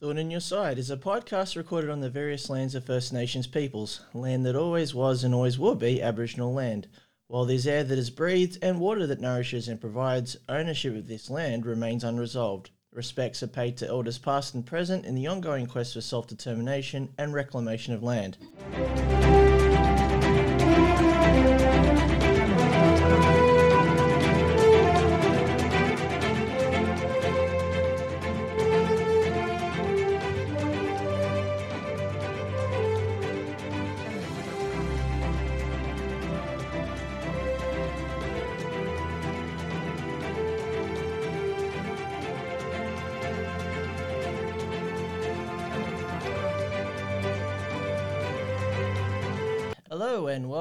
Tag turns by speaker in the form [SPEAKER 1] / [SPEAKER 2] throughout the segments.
[SPEAKER 1] Thorn in Your Side is a podcast recorded on the various lands of First Nations peoples, land that always was and always will be Aboriginal land. While there's air that is breathed and water that nourishes and provides, ownership of this land remains unresolved. Respects are paid to elders past and present in the ongoing quest for self determination and reclamation of land.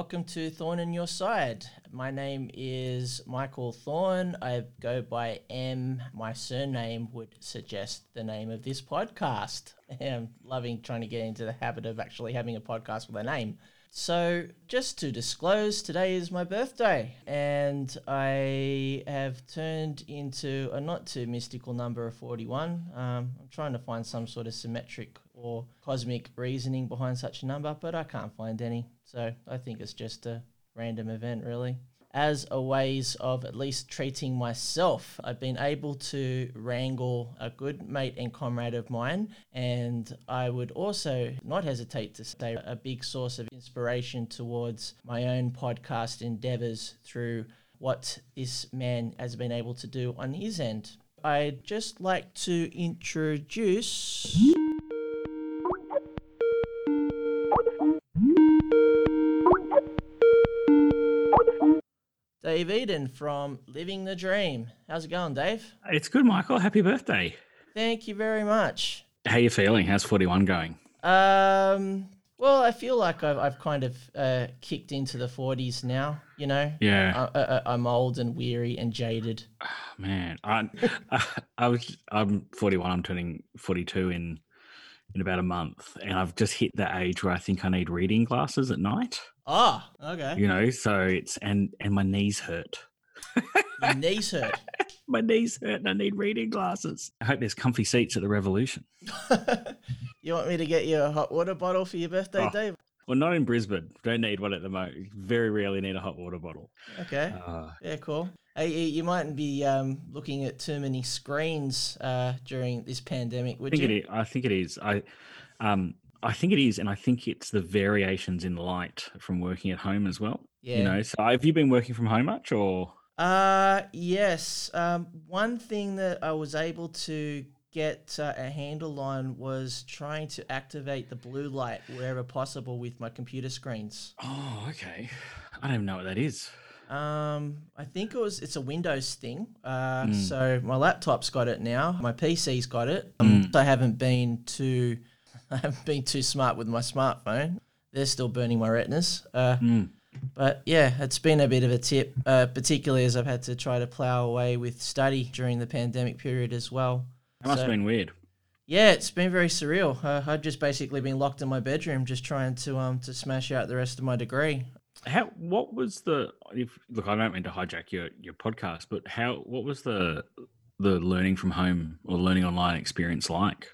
[SPEAKER 1] Welcome to Thorn in Your Side. My name is Michael Thorn. I go by M. My surname would suggest the name of this podcast. I'm loving trying to get into the habit of actually having a podcast with a name. So, just to disclose, today is my birthday, and I have turned into a not too mystical number of 41. Um, I'm trying to find some sort of symmetric or cosmic reasoning behind such a number, but I can't find any. So, I think it's just a random event, really. As a ways of at least treating myself, I've been able to wrangle a good mate and comrade of mine, and I would also not hesitate to say a big source of inspiration towards my own podcast endeavors through what this man has been able to do on his end. I'd just like to introduce. Dave Eden from Living the Dream. How's it going, Dave?
[SPEAKER 2] It's good, Michael. Happy birthday.
[SPEAKER 1] Thank you very much.
[SPEAKER 2] How you feeling? How's 41 going?
[SPEAKER 1] Um, well, I feel like I've, I've kind of uh, kicked into the 40s now, you know?
[SPEAKER 2] Yeah.
[SPEAKER 1] I, I'm old and weary and jaded.
[SPEAKER 2] Man, I, I, I was I'm 41. I'm turning 42 in in about a month, and I've just hit the age where I think I need reading glasses at night.
[SPEAKER 1] Ah, okay.
[SPEAKER 2] You know, so it's and and my knees hurt.
[SPEAKER 1] my knees hurt.
[SPEAKER 2] my knees hurt, and I need reading glasses. I hope there's comfy seats at the Revolution.
[SPEAKER 1] you want me to get you a hot water bottle for your birthday,
[SPEAKER 2] Oh.
[SPEAKER 1] Dave?
[SPEAKER 2] Well, not in Brisbane. Don't need one at the moment. Very rarely need a hot water bottle.
[SPEAKER 1] Okay.
[SPEAKER 2] Uh,
[SPEAKER 1] Yeah, cool. Hey, you- you mightn't be um, looking at too many screens uh, during this pandemic,
[SPEAKER 2] I
[SPEAKER 1] would
[SPEAKER 2] think
[SPEAKER 1] you?
[SPEAKER 2] it is. I think it is. I, um, I think it is, and I think it's the variations in light from working at home as well.
[SPEAKER 1] Yeah.
[SPEAKER 2] You know, so have you been working from home much, or
[SPEAKER 1] Uh, yes. Um, one thing that I was able to get uh, a handle on was trying to activate the blue light wherever possible with my computer screens.
[SPEAKER 2] oh, okay, I don't even know what that is.
[SPEAKER 1] Um, I think it was it's a Windows thing. Uh,
[SPEAKER 2] Mm.
[SPEAKER 1] so my laptop's got it now. My PC's got it. Um, I haven't been too, I haven't been too smart with my smartphone. They're still burning my retinas. Uh,
[SPEAKER 2] Mm.
[SPEAKER 1] but yeah, it's been a bit of a tip, uh, particularly as I've had to try to plow away with study during the pandemic period as well.
[SPEAKER 2] That must
[SPEAKER 1] So-
[SPEAKER 2] have been weird.
[SPEAKER 1] Yeah, it's been very surreal. Uh, I've just basically been locked in my bedroom, just trying to um to smash out the rest of my degree.
[SPEAKER 2] How? What was the? If look, I don't mean to hijack your your podcast, but how? What was the the learning from home or learning online experience like?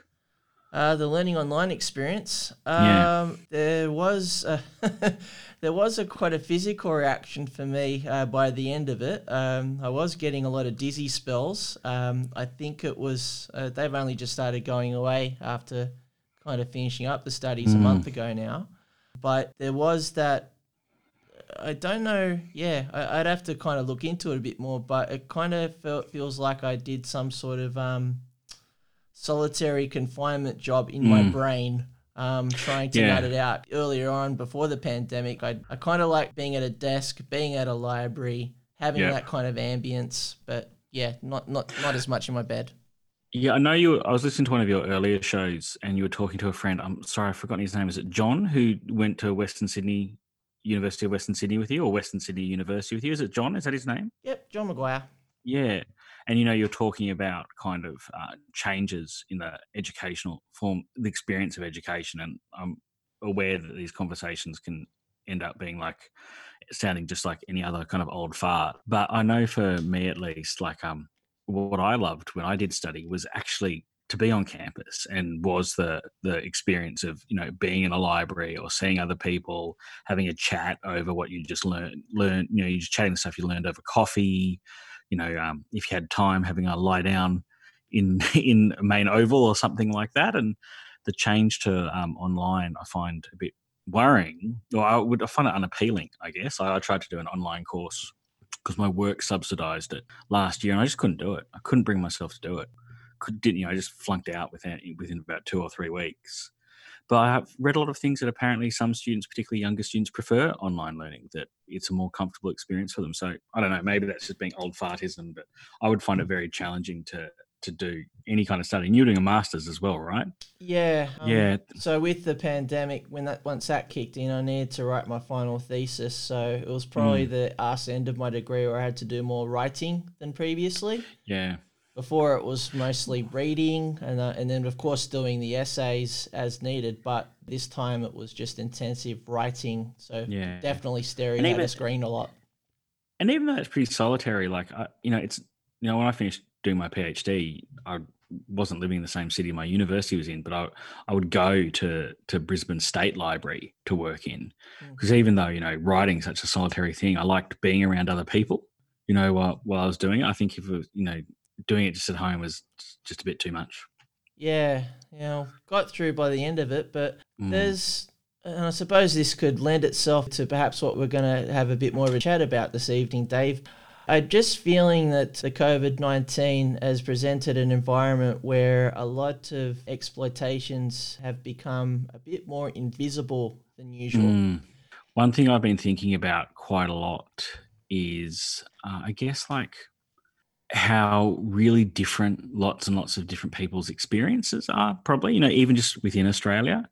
[SPEAKER 1] Uh, the learning online experience. Um,
[SPEAKER 2] Yeah.
[SPEAKER 1] There was uh, there was a quite a physical reaction for me uh, by the end of it. Um, I was getting a lot of dizzy spells. Um, I think it was uh, they've only just started going away after kind of finishing up the studies a
[SPEAKER 2] Mm.
[SPEAKER 1] month ago now. But there was that. I don't know. Yeah, I, I'd have to kind of look into it a bit more. But it kind of felt, feels like I did some sort of um, solitary confinement job in my
[SPEAKER 2] Mm.
[SPEAKER 1] brain, um, trying to
[SPEAKER 2] Yeah.
[SPEAKER 1] nut it out. Earlier on, before the pandemic, I, I kind of like being at a desk, being at a library, having that kind of ambience. But yeah, not not not as much in my bed.
[SPEAKER 2] Yeah, I know you. I was listening to one of your earlier shows, and you were talking to a friend. I'm sorry, I've forgotten his name. Is it John, who went to Western Sydney, University of Western Sydney with you, or Western Sydney University with you? Is it John? Is that his name?
[SPEAKER 1] Yep, John McGuire.
[SPEAKER 2] Yeah, and you know, you're talking about kind of uh, changes in the educational form, the experience of education, and I'm aware that these conversations can end up being like sounding just like any other kind of old fart. But I know for me at least, like um, what I loved when I did study was actually to be on campus and was the the experience of you know being in a library or seeing other people having a chat over what you just learned learn you know you're just chatting stuff you learned over coffee you know um, if you had time having a lie down in in main oval or something like that. And the change to um, online i find a bit worrying. Or i would I find it unappealing i guess. I, I tried to do an online course because my work subsidized it last year and i just couldn't do it. I couldn't bring myself to do it could didn't you know I just flunked out within within about two or three weeks. But I have read a lot of things that apparently some students, particularly younger students, prefer online learning. That it's a more comfortable experience for them. So I don't know. Maybe that's just being old fartism, but I would find it very challenging to to do any kind of study. And you're doing a master's as well, right?
[SPEAKER 1] Yeah.
[SPEAKER 2] Um, yeah.
[SPEAKER 1] So with the pandemic, when that once that kicked in, I needed to write my final thesis. So it was probably mm. the arse end of my degree where I had to do more writing than previously.
[SPEAKER 2] Yeah.
[SPEAKER 1] Before it was mostly reading and uh, and then of course doing the essays as needed, but this time it was just intensive writing. So yeah. definitely staring and at even, a screen a lot.
[SPEAKER 2] And even though it's pretty solitary, like I, you know, it's you know when I finished doing my PhD, I wasn't living in the same city my university was in, but I I would go to to Brisbane State Library to work in because mm. even though you know writing such a solitary thing, I liked being around other people. You know, while while I was doing it, I think if it was, you know doing it just at home was just a bit too much.
[SPEAKER 1] Yeah, you know, got through by the end of it, but mm. there's, and I suppose this could lend itself to perhaps what we're going to have a bit more of a chat about this evening, Dave. I'm just feeling that the COVID 19 has presented an environment where a lot of exploitations have become a bit more invisible than usual. Mm.
[SPEAKER 2] One thing I've been thinking about quite a lot is, uh, I guess, like how really different lots and lots of different people's experiences are probably you know even just within australia.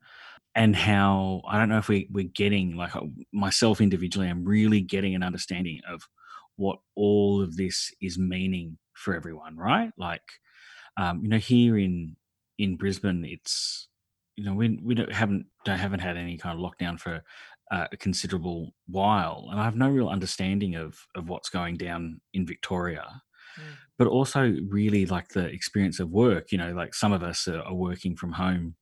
[SPEAKER 2] And how i don't know if we, we're getting like uh, myself individually i'm really getting an understanding of what all of this is meaning for everyone right? Like um, you know here in in brisbane it's you know we, we don't haven't don't haven't had any kind of lockdown for uh, a considerable while. And i have no real understanding of of what's going down in victoria Mm. but also really like the experience of work. You know, like some of us are, are working from home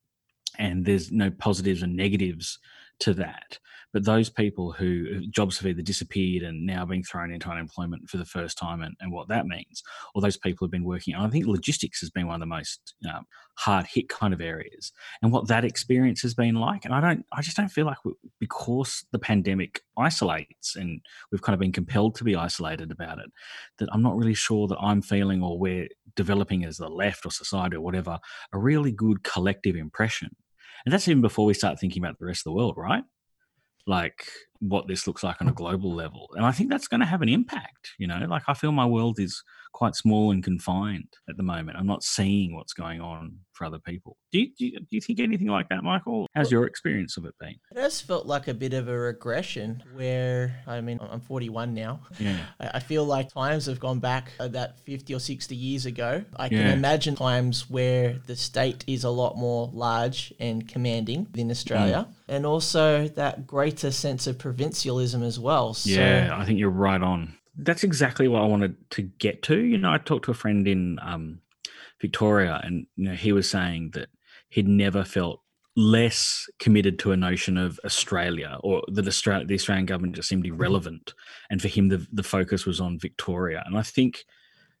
[SPEAKER 2] and there's no positives and negatives to that. But those people who jobs have either disappeared and now being thrown into unemployment for the first time and, and what that means, or those people who have been working, I think logistics has been one of the most um, hard hit kind of areas and what that experience has been like. And I don't, I just don't feel like we, because the pandemic isolates and we've kind of been compelled to be isolated about it, that I'm not really sure that I'm feeling or we're developing as the left or society or whatever a really good collective impression and that's even before we start thinking about the rest of the world, right? Like what this looks like on a global level. And I think that's going to have an impact. You know, like I feel my world is quite small and confined at the moment. I'm not seeing what's going on for other people. Do you, do you, do you think anything like that, Michael? How's your experience of it been?
[SPEAKER 1] It has felt like a bit of a regression where, I mean, I'm 41 now.
[SPEAKER 2] Yeah.
[SPEAKER 1] I feel like times have gone back about 50 or 60 years ago. I can yeah. imagine times where the state is a lot more large and commanding within Australia. Mm. And also that greater sense of provincialism as well.
[SPEAKER 2] So, yeah, I think you're right on that's exactly what I wanted to get to. You know, I talked to a friend in um, Victoria, and you know, he was saying that he'd never felt less committed to a notion of Australia, or that Australia, the Australian government just seemed mm-hmm. irrelevant, and for him, the the focus was on Victoria. And I think,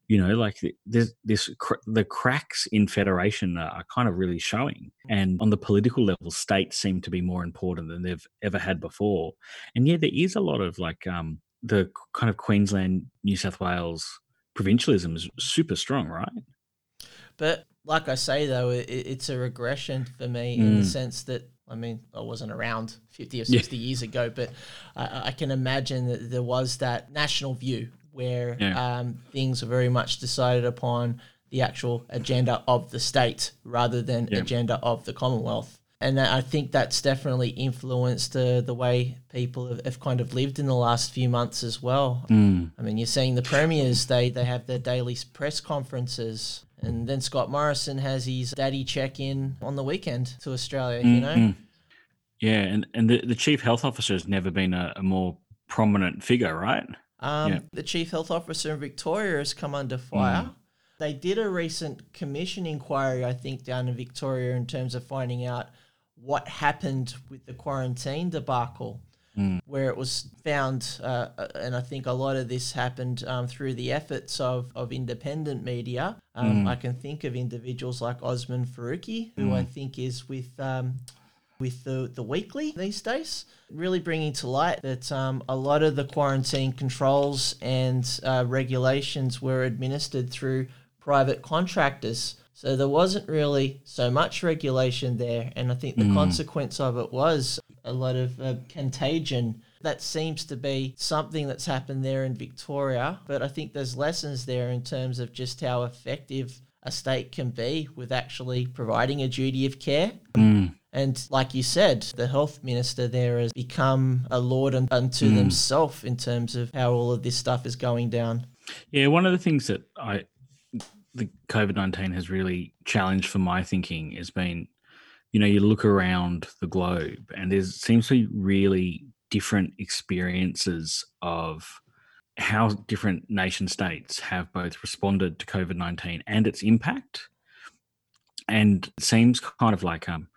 [SPEAKER 2] you know, like this, this the cracks in federation are, are kind of really showing, and on the political level, states seem to be more important than they've ever had before. And yeah, there is a lot of like. um the kind of Queensland, New South Wales provincialism is super strong, right?
[SPEAKER 1] But like I say, though, it, it's a regression for me mm. in the mm. sense that I mean, I wasn't around 50 or 60 yeah. years ago, but I, I, can imagine that there was that national view where yeah. um, things were very much decided upon the actual agenda of the state rather than yeah. agenda of the Commonwealth and I think that's definitely influenced uh, the way people have, have, kind of lived in the last few months as well.
[SPEAKER 2] Mm.
[SPEAKER 1] I mean, you're seeing the premiers they they have their daily press conferences, and then Scott Morrison has his daddy check in on the weekend to Australia. Mm-hmm. You know,
[SPEAKER 2] yeah, and and the, the chief health officer has never been a, a more prominent figure, right?
[SPEAKER 1] Um, yeah. The chief health officer in Victoria has come under fire. Mm They did a recent commission inquiry, I think, down in Victoria in terms of finding out what happened with the quarantine debacle. Mm. Where it was found, uh, uh, and I think a lot of this happened um, through the efforts of, of independent media. Um, mm. I can think of individuals like Osman Faruqi, who mm. I think is with um, with the, the weekly these days, really bringing to light that um, a lot of the quarantine controls and uh, regulations were administered through private contractors. So there wasn't really so much regulation there. And I think the mm. consequence of it was a lot of uh, contagion. That seems to be something that's happened there in Victoria. But I think there's lessons there in terms of just how effective a state can be with actually providing a duty of care. Mm. And like you said, the health minister there has become a lord unto mm. themselves in terms of how all of this stuff is going down.
[SPEAKER 2] Yeah, one of the things that I the COVID nineteen has really challenged for my thinking has been, you know, you look around the globe and there seems to be really different experiences of how different nation states have both responded to COVID nineteen and its impact. And it seems kind of like um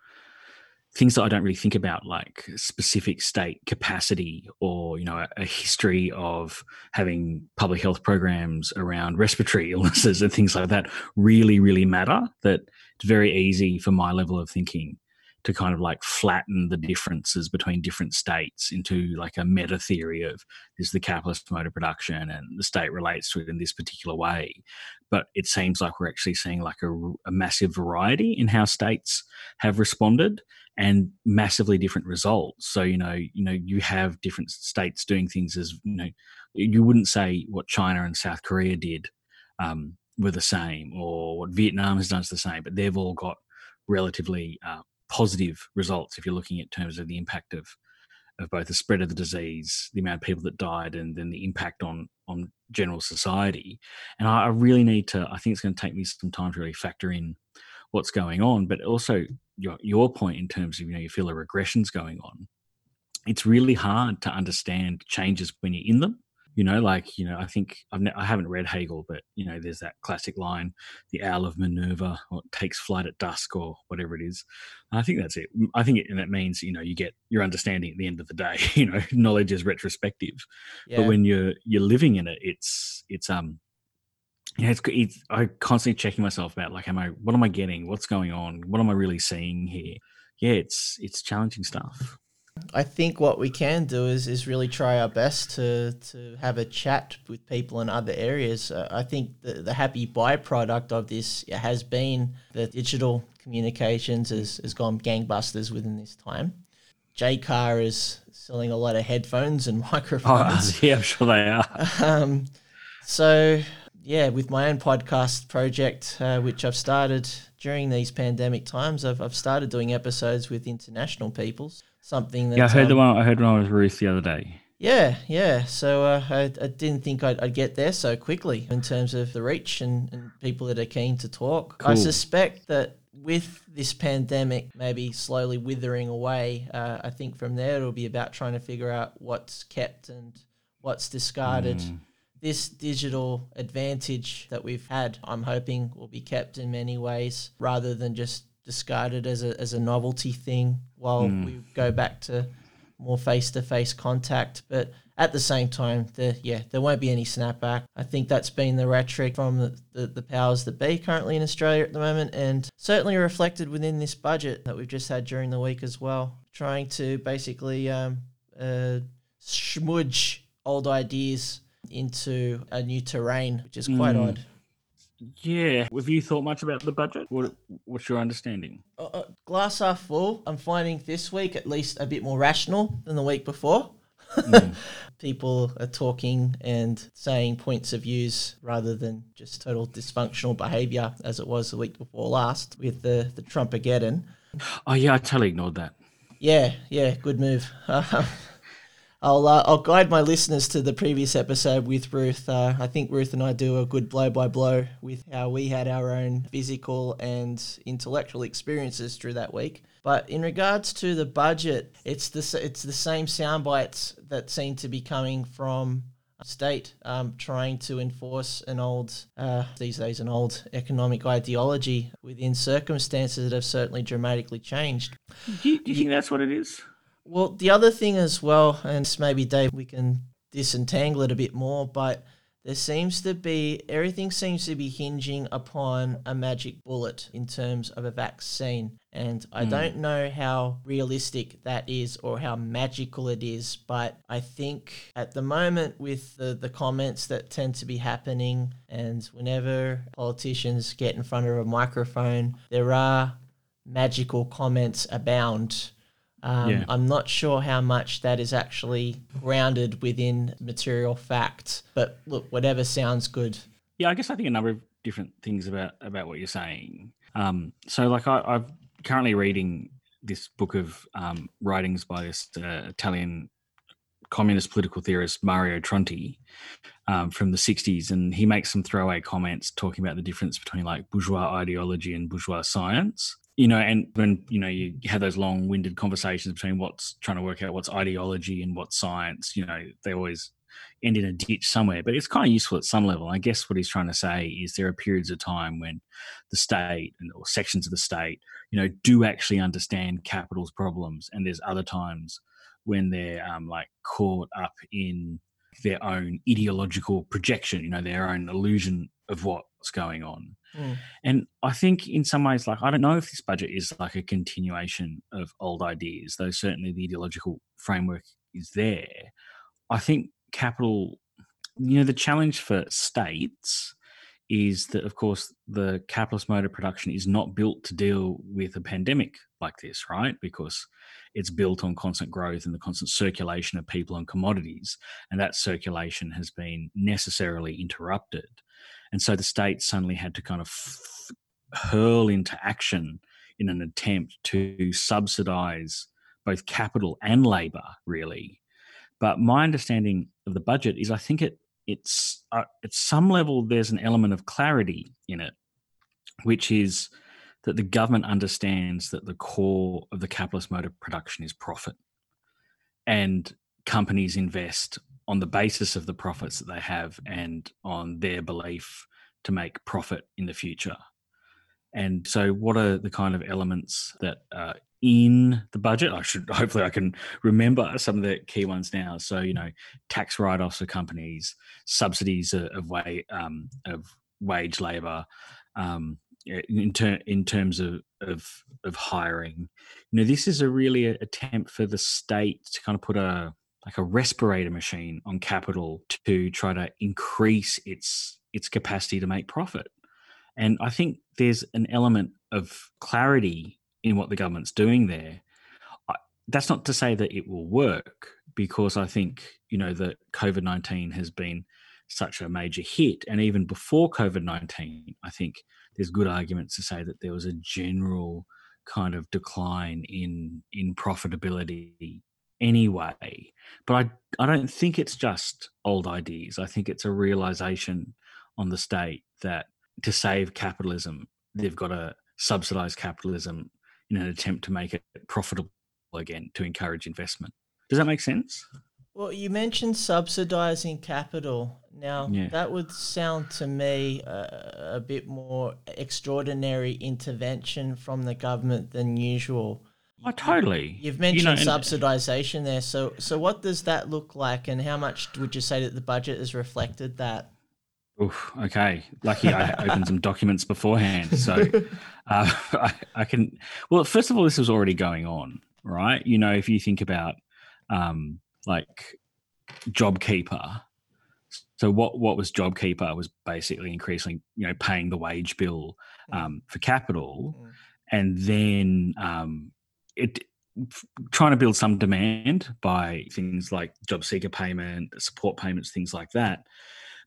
[SPEAKER 2] things that I don't really think about, like specific state capacity or, you know, a, a, history of having public health programs around respiratory illnesses and things like that really, really matter. That it's very easy for my level of thinking to kind of like flatten the differences between different states into like a meta theory of this is the capitalist mode of production and the state relates to it in this particular way. But it seems like we're actually seeing like a, a massive variety in how states have responded and massively different results. So you know, you know, you have different states doing things as you know, you wouldn't say what China and South Korea did um, were the same, or what Vietnam has done is the same, but they've all got relatively uh, positive results if you're looking at terms of the impact of of both the spread of the disease, the amount of people that died, and then the impact on on general society. And I, I really need to. I think it's going to take me some time to really factor in what's going on, but also your your point in terms of you know you feel a regression's going on. It's really hard to understand changes when you're in them. You know, like you know, I think I've ne- I haven't read Hegel, but you know, there's that classic line, "The owl of Minerva or takes flight at dusk," or whatever it is. I think that's it. I think it, and that means you know you get your understanding at the end of the day. You know, knowledge is retrospective, yeah. but when you're you're living in it, it's it's um yeah, it's, it's I constantly checking myself about like, am I? What am I getting? What's going on? What am I really seeing here? Yeah, it's it's challenging stuff.
[SPEAKER 1] I think what we can do is is really try our best to to have a chat with people in other areas. Uh, I think the, the happy byproduct of this has been that digital communications has, has gone gangbusters within this time. Jaycar is selling a lot of headphones and microphones.
[SPEAKER 2] Oh, yeah, I'm sure they are.
[SPEAKER 1] Um, so yeah, with my own podcast project, uh, which I've started during these pandemic times, I've, I've started doing episodes with international peoples. Something that
[SPEAKER 2] yeah, I heard um, the one I heard one with Ruth the other day.
[SPEAKER 1] Yeah, yeah. So uh, I, I didn't think I'd, I'd, get there so quickly in terms of the reach and, and people that are keen to talk. Cool. I suspect that with this pandemic maybe slowly withering away, uh, I think from there it'll be about trying to figure out what's kept and what's discarded. Mm this digital advantage that we've had, I'm hoping will be kept in many ways rather than just discarded as a, as a novelty thing while mm. we go back to more face to face contact. But at the same time, the, yeah, there won't be any snapback. I think that's been the rhetoric from the, the, the powers that be currently in Australia at the moment, and certainly reflected within this budget that we've just had during the week as well. Trying to basically um, uh, smudge old ideas into a new terrain, which is quite mm. odd.
[SPEAKER 2] Yeah. Have you thought much about the budget? What, what's your understanding?
[SPEAKER 1] Uh, uh, glass half full. I'm finding this week at least a bit more rational than the week before. Mm. People are talking and saying points of views rather than just total dysfunctional behaviour as it was the week before last with the, the Trumpageddon.
[SPEAKER 2] Oh, yeah, I totally ignored that.
[SPEAKER 1] Yeah, yeah, good move. I'll uh, I'll guide my listeners to the previous episode with Ruth. Uh, I think Ruth and I do a good blow by blow with how we had our own physical and intellectual experiences through that week. But in regards to the budget, it's the it's the same sound bites that seem to be coming from state um, trying to enforce an old, uh, these days, an old economic ideology within circumstances that have certainly dramatically changed.
[SPEAKER 2] Do you, do you think that's what it is?
[SPEAKER 1] Well, the other thing as well, and maybe Dave, we can disentangle it a bit more, but there seems to be everything seems to be hinging upon a magic bullet in terms of a vaccine and i mm. don't know how realistic that is or how magical it is but i think at the moment with the, the comments that tend to be happening and whenever politicians get in front of a microphone there are magical comments abound um, yeah. I'm not sure how much that is actually grounded within material facts, but look, whatever sounds good.
[SPEAKER 2] Yeah, I guess I think a number of different things about about what you're saying. Um, so, like, I, I'm currently reading this book of um, writings by this uh, Italian communist political theorist Mario Tronti um, from the 60s, and he makes some throwaway comments talking about the difference between like bourgeois ideology and bourgeois science you know, and when you know you have those long-winded conversations between what's trying to work out what's ideology and what's science, you know, they always end in a ditch somewhere. But it's kind of useful at some level. I guess what he's trying to say is there are periods of time when the state and or sections of the state, you know, do actually understand capital's problems, and there's other times when they're um, like caught up in their own ideological projection, you know, their own illusion of what's going on. Mm. And I think in some ways, like, I don't know if this budget is like a continuation of old ideas, though certainly the ideological framework is there. I think capital, you know, the challenge for states is that, of course, the capitalist mode of production is not built to deal with a pandemic like this, right? Because it's built on constant growth and the constant circulation of people and commodities. And that circulation has been necessarily interrupted. And so the state suddenly had to kind of hurl into action in an attempt to subsidize both capital and labor, really. But my understanding of the budget is I think it it's uh, at some level there's an element of clarity in it, which is that the government understands that the core of the capitalist mode of production is profit, and companies invest on the basis of the profits that they have and on their belief to make profit in the future. And so, what are the kind of elements that are in the budget? I should hopefully I can remember some of the key ones now. So, you know, tax write-offs for companies, subsidies of, way um, of wage labour, um, in, ter- in terms of, of of hiring. You know, this is a really attempt for the state to kind of put a like a respirator machine on capital to try to increase its its capacity to make profit. And I think there's an element of clarity in what the government's doing there. That's not to say that it will work, because I think you know that COVID nineteen has been such a major hit, and even before COVID nineteen, I think there's good arguments to say that there was a general kind of decline in in profitability anyway. But I I don't think it's just old ideas. I think it's a realization on the state that to save capitalism, they've got to subsidize capitalism in an attempt to make it profitable again to encourage investment. Does that make sense?
[SPEAKER 1] Well, you mentioned subsidizing capital. Now, yeah. that would sound to me a, a bit more extraordinary intervention from the government than usual.
[SPEAKER 2] Oh, totally.
[SPEAKER 1] You've mentioned you know, subsidization there. So, so what does that look like, and how much would you say that the budget has reflected that?
[SPEAKER 2] Oof, okay. Lucky I opened some documents beforehand. So uh, I, I, can. Well, first of all, this was already going on, right? You know, if you think about um, like JobKeeper. So what what was JobKeeper was basically increasingly, you know, paying the wage bill mm. um, for capital, mm. and then um, it trying to build some demand by things like job seeker payment, support payments, things like that.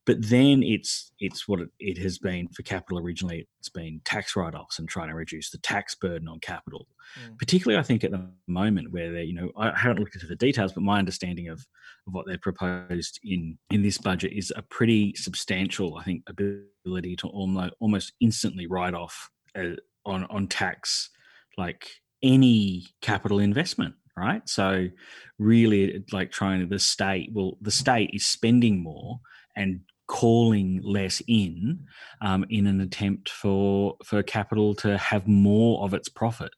[SPEAKER 2] But then it's it's what it, it has been for capital originally. It's been tax write-offs and trying to reduce the tax burden on capital. Mm. Particularly, I think at the moment where they, you know, I haven't looked into the details, but my understanding of, of what they've proposed in in this budget is a pretty substantial, I think, ability to almost almost instantly write off uh, on on tax like any capital investment right? So really like trying to the state, well, the state is spending more and calling less in um, in an attempt for for capital to have more of its profit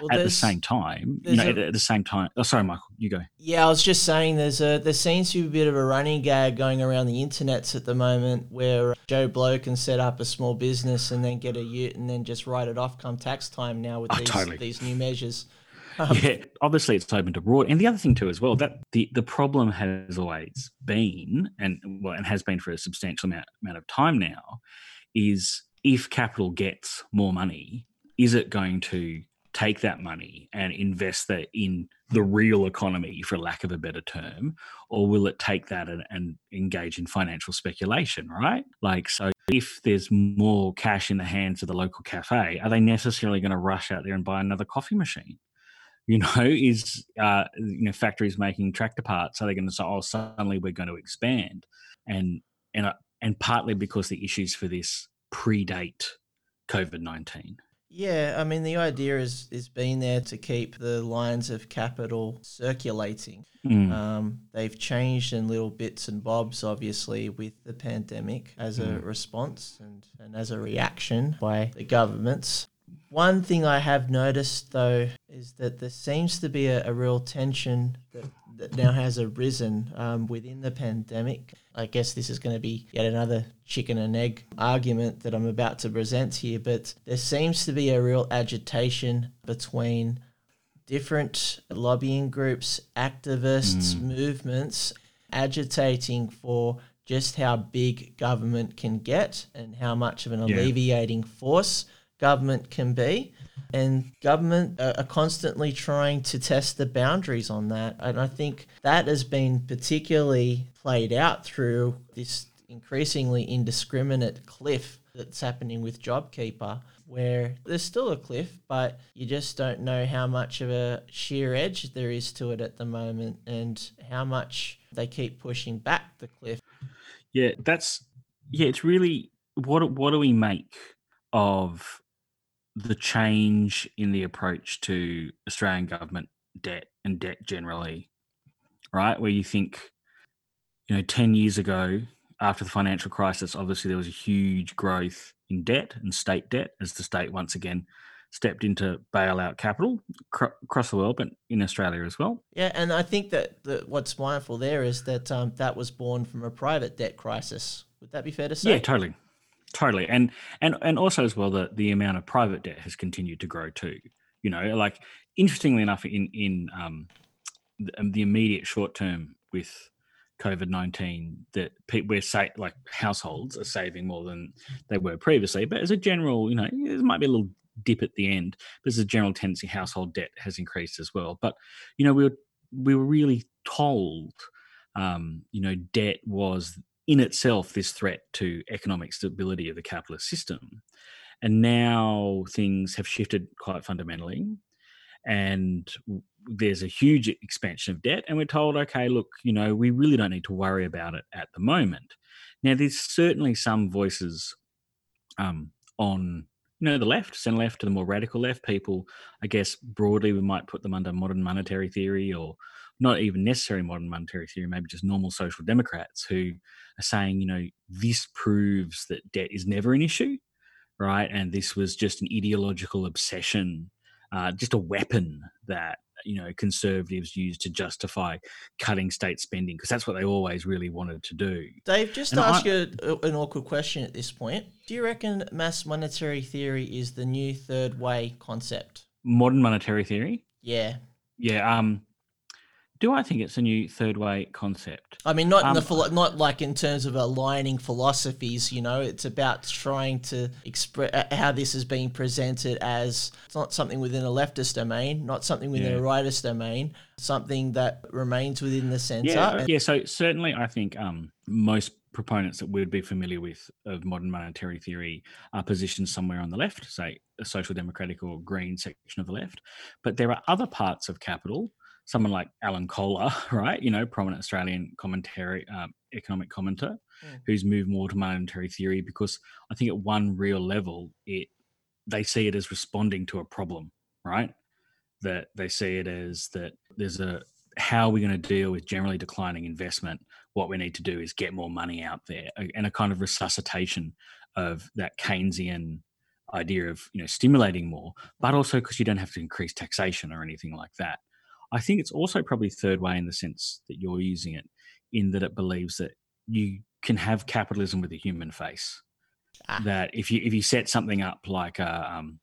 [SPEAKER 2] well, at the same time you know a, at the same time oh sorry michael you go
[SPEAKER 1] yeah i was just saying there's a there seems to be a bit of a running gag going around the internets at the moment where joe blow can set up a small business and then get a ute and then just write it off come tax time now with oh, these, totally. these new measures
[SPEAKER 2] um, yeah, obviously it's open to broad. And the other thing too, as well, that the, the problem has always been, and well, and has been for a substantial amount, amount of time now, is if capital gets more money, is it going to take that money and invest that in the real economy, for lack of a better term, or will it take that and, and, engage in financial speculation, right? Like, so if there's more cash in the hands of the local cafe, are they necessarily going to rush out there and buy another coffee machine? you know, is uh, you know factories making tractor parts? Are they going to say, "Oh, suddenly we're going to expand," and and uh, and partly because the issues for this predate COVID nineteen.
[SPEAKER 1] Yeah, I mean the idea is is being there to keep the lines of capital circulating. Mm. Um, they've changed in little bits and bobs, obviously, with the pandemic as mm. a response and, and as a reaction by the governments. One thing I have noticed though is that there seems to be a, a real tension that, that now has arisen um, within the pandemic. I guess this is going to be yet another chicken and egg argument that I'm about to present here, but there seems to be a real agitation between different lobbying groups, activists, mm. movements agitating for just how big government can get and how much of an yeah. alleviating force government can be. And government are constantly trying to test the boundaries on that. And I think that has been particularly played out through this increasingly indiscriminate cliff that's happening with JobKeeper, where there's still a cliff, but you just don't know how much of a sheer edge there is to it at the moment and how much they keep pushing back the cliff.
[SPEAKER 2] Yeah, that's yeah, it's really what what do we make of the change in the approach to Australian government debt and debt generally, right? Where you think, you know, 10 years ago, after the financial crisis, obviously there was a huge growth in debt and state debt as the state once again stepped into bailout capital cr- across the world, but in Australia as well.
[SPEAKER 1] Yeah, and I think that the, what's mindful there is that um, that was born from a private debt crisis. Would that be fair to say?
[SPEAKER 2] Yeah, totally. Totally, and and and also as well, the the amount of private debt has continued to grow too. You know, like interestingly enough, in in um, the, um, the immediate short term with COVID nineteen, that people we're say like households are saving more than they were previously. But as a general, you know, there might be a little dip at the end, but as a general tendency, household debt has increased as well. But you know, we were we were really told, um, you know, debt was in itself this threat to economic stability of the capitalist system. And now things have shifted quite fundamentally. And there's a huge expansion of debt. And we're told, okay, look, you know, we really don't need to worry about it at the moment. Now, there's certainly some voices um, on you know the left, center left to the more radical left. People, I guess, broadly we might put them under modern monetary theory or not even necessarily modern monetary theory, maybe just normal social democrats who are saying, you know, this proves that debt is never an issue, right? And this was just an ideological obsession, uh, just a weapon that you know conservatives use to justify cutting state spending because that's what they always really wanted to do.
[SPEAKER 1] Dave, just and to ask I, you an awkward question at this point, do you reckon mass monetary theory is the new third way concept?
[SPEAKER 2] Modern monetary theory?
[SPEAKER 1] Yeah.
[SPEAKER 2] Yeah. Um, do I think it's a new third way concept?
[SPEAKER 1] I mean, not um, in the philo- not like in terms of aligning philosophies. You know, it's about trying to express uh, how this is being presented as it's not something within a leftist domain, not something within yeah. a rightist domain, something that remains within the centre.
[SPEAKER 2] Yeah, yeah. So certainly, I think um, most proponents that we'd be familiar with of modern monetary theory are positioned somewhere on the left, say a social democratic or green section of the left. But there are other parts of capital someone like Alan Kohler, right? You know, prominent Australian commentary, um, economic commentator, mm. who's moved more to monetary theory because I think at one real level, it they see it as responding to a problem, right? that they see it as that there's a how we're we going to deal with generally declining investment? What we need to do is get more money out there and a kind of resuscitation of that Keynesian idea of you know stimulating more, but also because you don't have to increase taxation or anything like that. I think it's also probably third way in the sense that you're using it, in that it believes that you can have capitalism with a human face. Ah. That if you if you set something up like a um,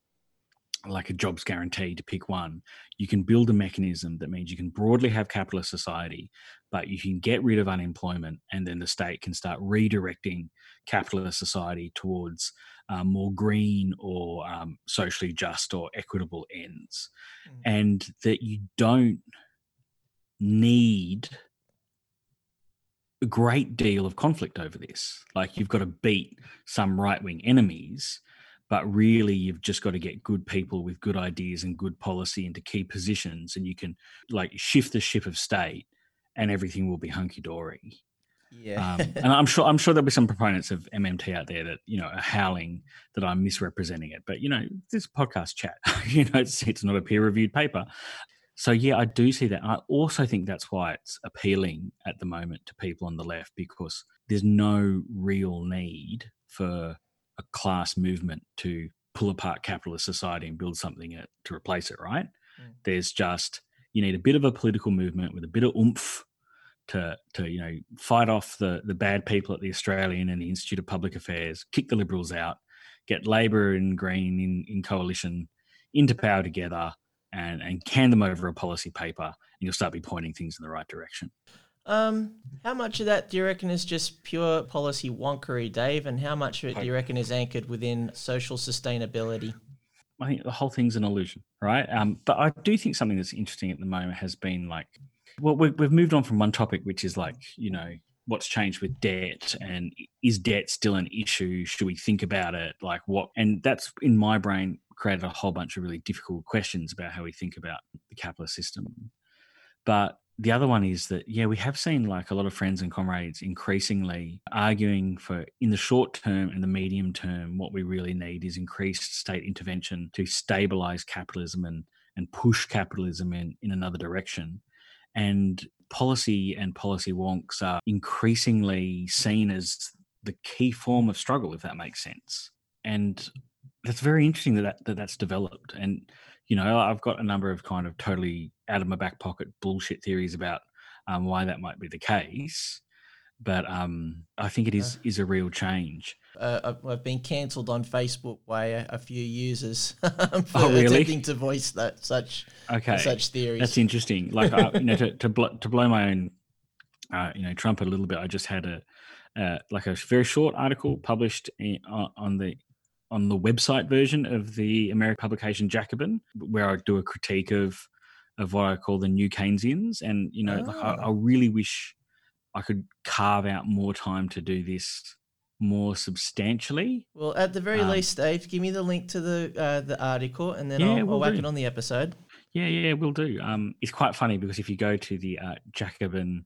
[SPEAKER 2] like a jobs guarantee to pick one, you can build a mechanism that means you can broadly have capitalist society, but you can get rid of unemployment, and then the state can start redirecting capitalist society towards um, more green or um, socially just or equitable ends, mm. and that you don't need a great deal of conflict over this. Like you've got to beat some right wing enemies, but really you've just got to get good people with good ideas and good policy into key positions, and you can like shift the ship of state, and everything will be hunky dory.
[SPEAKER 1] Yeah,
[SPEAKER 2] um, and I'm sure I'm sure there'll be some proponents of MMT out there that you know are howling that I'm misrepresenting it, but you know this podcast chat, you know it's it's not a peer reviewed paper, so yeah, I do see that. I also think that's why it's appealing at the moment to people on the left because there's no real need for a class movement to pull apart capitalist society and build something to replace it, right? Mm. There's just you need a bit of a political movement with a bit of oomph to to you know fight off the the bad people at the Australian and the Institute of Public Affairs, kick the Liberals out, get Labor and Green in, in coalition into power together, and and can them over a policy paper, and you'll start be pointing things in the right direction.
[SPEAKER 1] Um, how much of that do you reckon is just pure policy wonkery, Dave, and how much of it do you reckon is anchored within social sustainability?
[SPEAKER 2] I think the whole thing's an illusion, right? Um, but I do think something that's interesting at the moment has been like, well, we've, moved on from one topic, which is like, you know, what's changed with debt and is debt still an issue? Should we think about it? Like what? And that's in my brain created a whole bunch of really difficult questions about how we think about the capitalist system. But the other one is that, yeah, we have seen like a lot of friends and comrades increasingly arguing for in the short term and the medium term, what we really need is increased state intervention to stabilize capitalism and, and push capitalism in, in another direction. And policy and policy wonks are increasingly seen as the key form of struggle, if that makes sense. And that's very interesting that, that, that that's developed. And you know, I've got a number of kind of totally out of my back pocket bullshit theories about um, why that might be the case. But um, I think it is uh, is a real change.
[SPEAKER 1] Uh, I've been cancelled on Facebook by a, a few users for oh, really? attempting to voice that such okay. such theories.
[SPEAKER 2] That's interesting. Like uh, you know, to to, bl- to blow my own uh, you know trumpet a little bit, I just had a uh, like a very short article published in, on the on the website version of the American publication Jacobin, where I do a critique of of what I call the new Keynesians. And you know, oh. like I, I, ah. really wish I could carve out more time to do this more substantially.
[SPEAKER 1] Well, at the very um, least, Dave, give me the link to the uh, the article, and then yeah, I'll, we'll I'll whack do. it on the episode.
[SPEAKER 2] Yeah, yeah, we'll do. Um, it's quite funny because if you go to the uh, Jacobin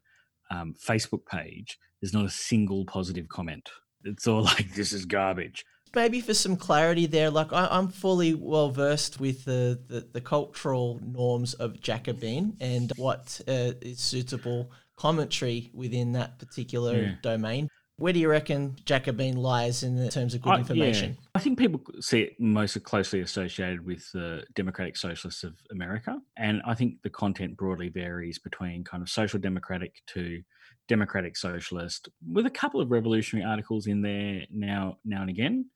[SPEAKER 2] um, Facebook page, there's not a single positive comment. It's all like this is garbage
[SPEAKER 1] maybe for some clarity there, like I, am fully well versed with the, the, the, cultural norms of Jacobin and what uh, is suitable commentary within that particular yeah. domain. Where do you reckon Jacobin lies in the terms of good information?
[SPEAKER 2] Yeah. I think people see it most closely associated with the Democratic Socialists of America. And I think the content broadly varies between kind of social democratic to democratic socialist, with a couple of revolutionary articles in there now now and again.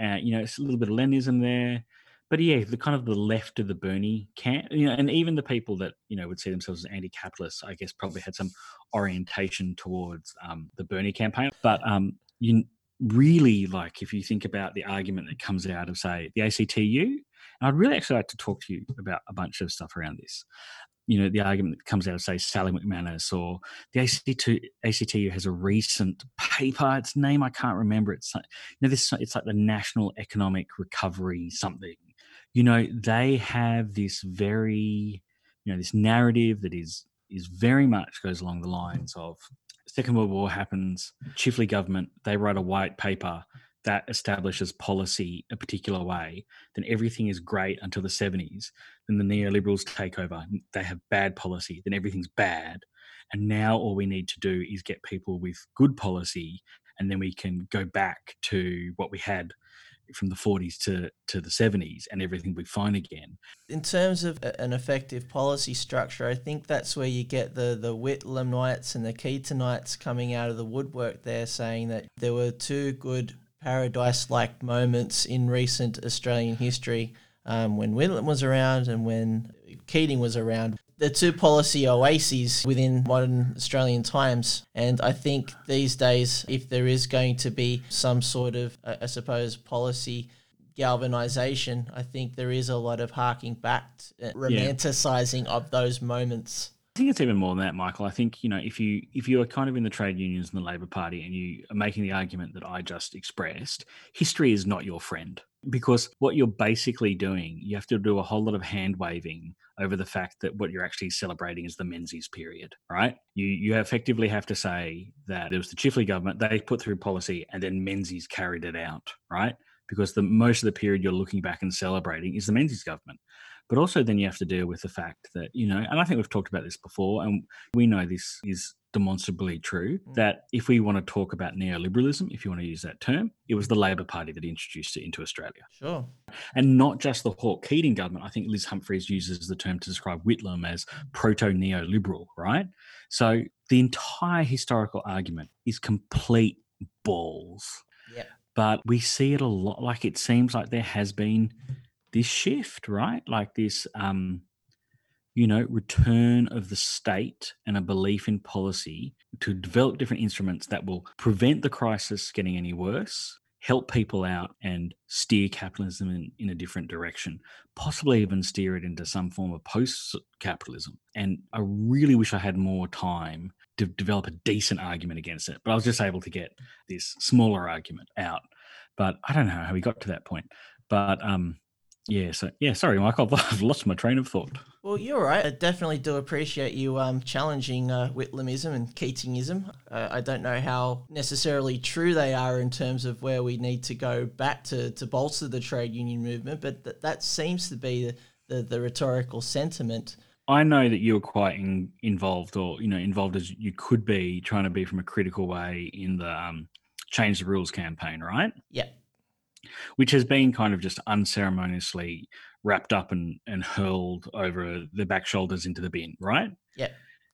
[SPEAKER 2] Uh, you know, it's a little bit of Leninism there, but yeah, the kind of the left of the Bernie camp, you know, and even the people that you know would see themselves as anti-capitalists, I guess, probably had some orientation towards um, the Bernie campaign. But um, you really like if you think about the argument that comes out of say the ACTU, and I'd really actually like to talk to you about a bunch of stuff around this you know, the argument that comes out of, say, Sally McManus or the ACTU, ACTU has a recent paper. Its name I can't remember. It's like, you know, this it's like the National Economic Recovery something. You know, they have this very, you know, this narrative that is is very much goes along the lines of Second World War happens, Chifley government, they write a white paper that establishes policy a particular way, then everything is great until the 70s. Then the neoliberals take over. They have bad policy. Then everything's bad. And now all we need to do is get people with good policy, and then we can go back to what we had from the 40s to, to the 70s and everything will be fine again.
[SPEAKER 1] In terms of an effective policy structure, I think that's where you get the, the Whitlamites and the Keatingites coming out of the woodwork there saying that there were two good paradise like moments in recent Australian history um, when Whitlam was around and when Keating was around the two policy oases within modern Australian times. And I think these days, if there is going to be some sort of, I suppose, policy galvanization, I think there is a lot of harking back, uh, romanticizing yeah. of those moments.
[SPEAKER 2] I think it's even more than that, Michael. I think you know if you if you are kind of in the trade unions and the Labor Party and you are making the argument that I just expressed, history is not your friend because what you're basically doing, you have to do a whole lot of hand waving over the fact that what you're actually celebrating is the Menzies period, right? You you effectively have to say that it was the Chifley government, they put through policy, and then Menzies carried it out, right? Because the most of the period you're looking back and celebrating is the Menzies government. But also, then you have to deal with the fact that, you know, and I think we've talked about this before, and we know this is demonstrably true mm. that if we want to talk about neoliberalism, if you want to use that term, it was the Labor Party that introduced it into Australia.
[SPEAKER 1] Sure.
[SPEAKER 2] And not just the Hawke Keating government. I think Liz Humphrys uses the term to describe Whitlam as proto neoliberal, right? So the entire historical argument is complete balls.
[SPEAKER 1] Yeah.
[SPEAKER 2] But we see it a lot. Like it seems like there has been this shift, right? Like this, um, you know, return of the state and a belief in policy to develop different instruments that will prevent the crisis getting any worse, help people out, and steer capitalism in, in a different direction, possibly even steer it into some form of post capitalism. And I really wish I had more time to develop a decent argument against it, but I was just able to get this smaller argument out. But I don't know how we got to that point. But um, yeah, so yeah, sorry, Michael, I've lost my train of thought.
[SPEAKER 1] Well, you're right. I definitely do appreciate you um, challenging uh, Whitlamism and Keatingism. Uh, I don't know how necessarily true they are in terms of where we need to go back to, to bolster the trade union movement, but th- that seems to be the, the, the, rhetorical sentiment.
[SPEAKER 2] I know that you're quite in, involved, or you know, involved as you could be, trying to be from a critical way in the um, change the rules campaign, right?
[SPEAKER 1] Yeah
[SPEAKER 2] which has been kind of just unceremoniously wrapped up and, and hurled over the back shoulders into the bin, right?
[SPEAKER 1] Yeah.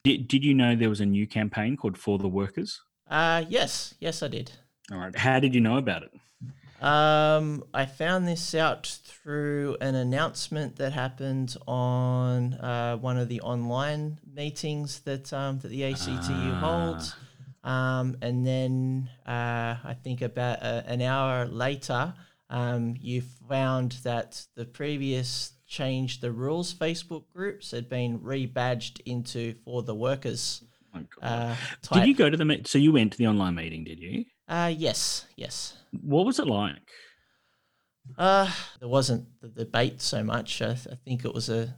[SPEAKER 2] Did, did you know there was a new campaign called For the Workers?
[SPEAKER 1] Uh, yes, yes, I did.
[SPEAKER 2] All right. How did you know about it?
[SPEAKER 1] Um, I found this out through an announcement that happened on uh, one of the online meetings that um, that the ACTU ah. holds. Um, and then uh, I think about a, an hour later, um, you found that the previous Change the Rules Facebook groups had been rebadged into For the Workers.
[SPEAKER 2] Oh uh, did you go to the so you went to the online meeting? Did you?
[SPEAKER 1] Uh, yes, yes.
[SPEAKER 2] What was it like?
[SPEAKER 1] Uh, there wasn't the debate so much. I, th- I think it was a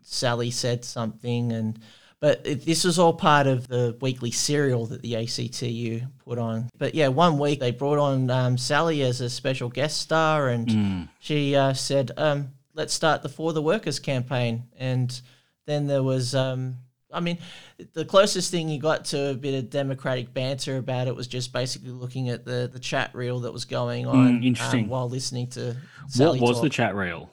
[SPEAKER 1] Sally said something and but it, this was all part of the weekly serial that the ACTU put on. But yeah, one week they brought on um, Sally as a special guest star, and mm. she uh, said, um, "Let's start the For the Workers campaign." And then there was, um, I mean, the closest thing you got to a bit of democratic banter about it was just basically looking at the the chat reel that was going mm, on.
[SPEAKER 2] Mm, interesting.
[SPEAKER 1] while listening to Sally
[SPEAKER 2] what was
[SPEAKER 1] talk.
[SPEAKER 2] the chat reel?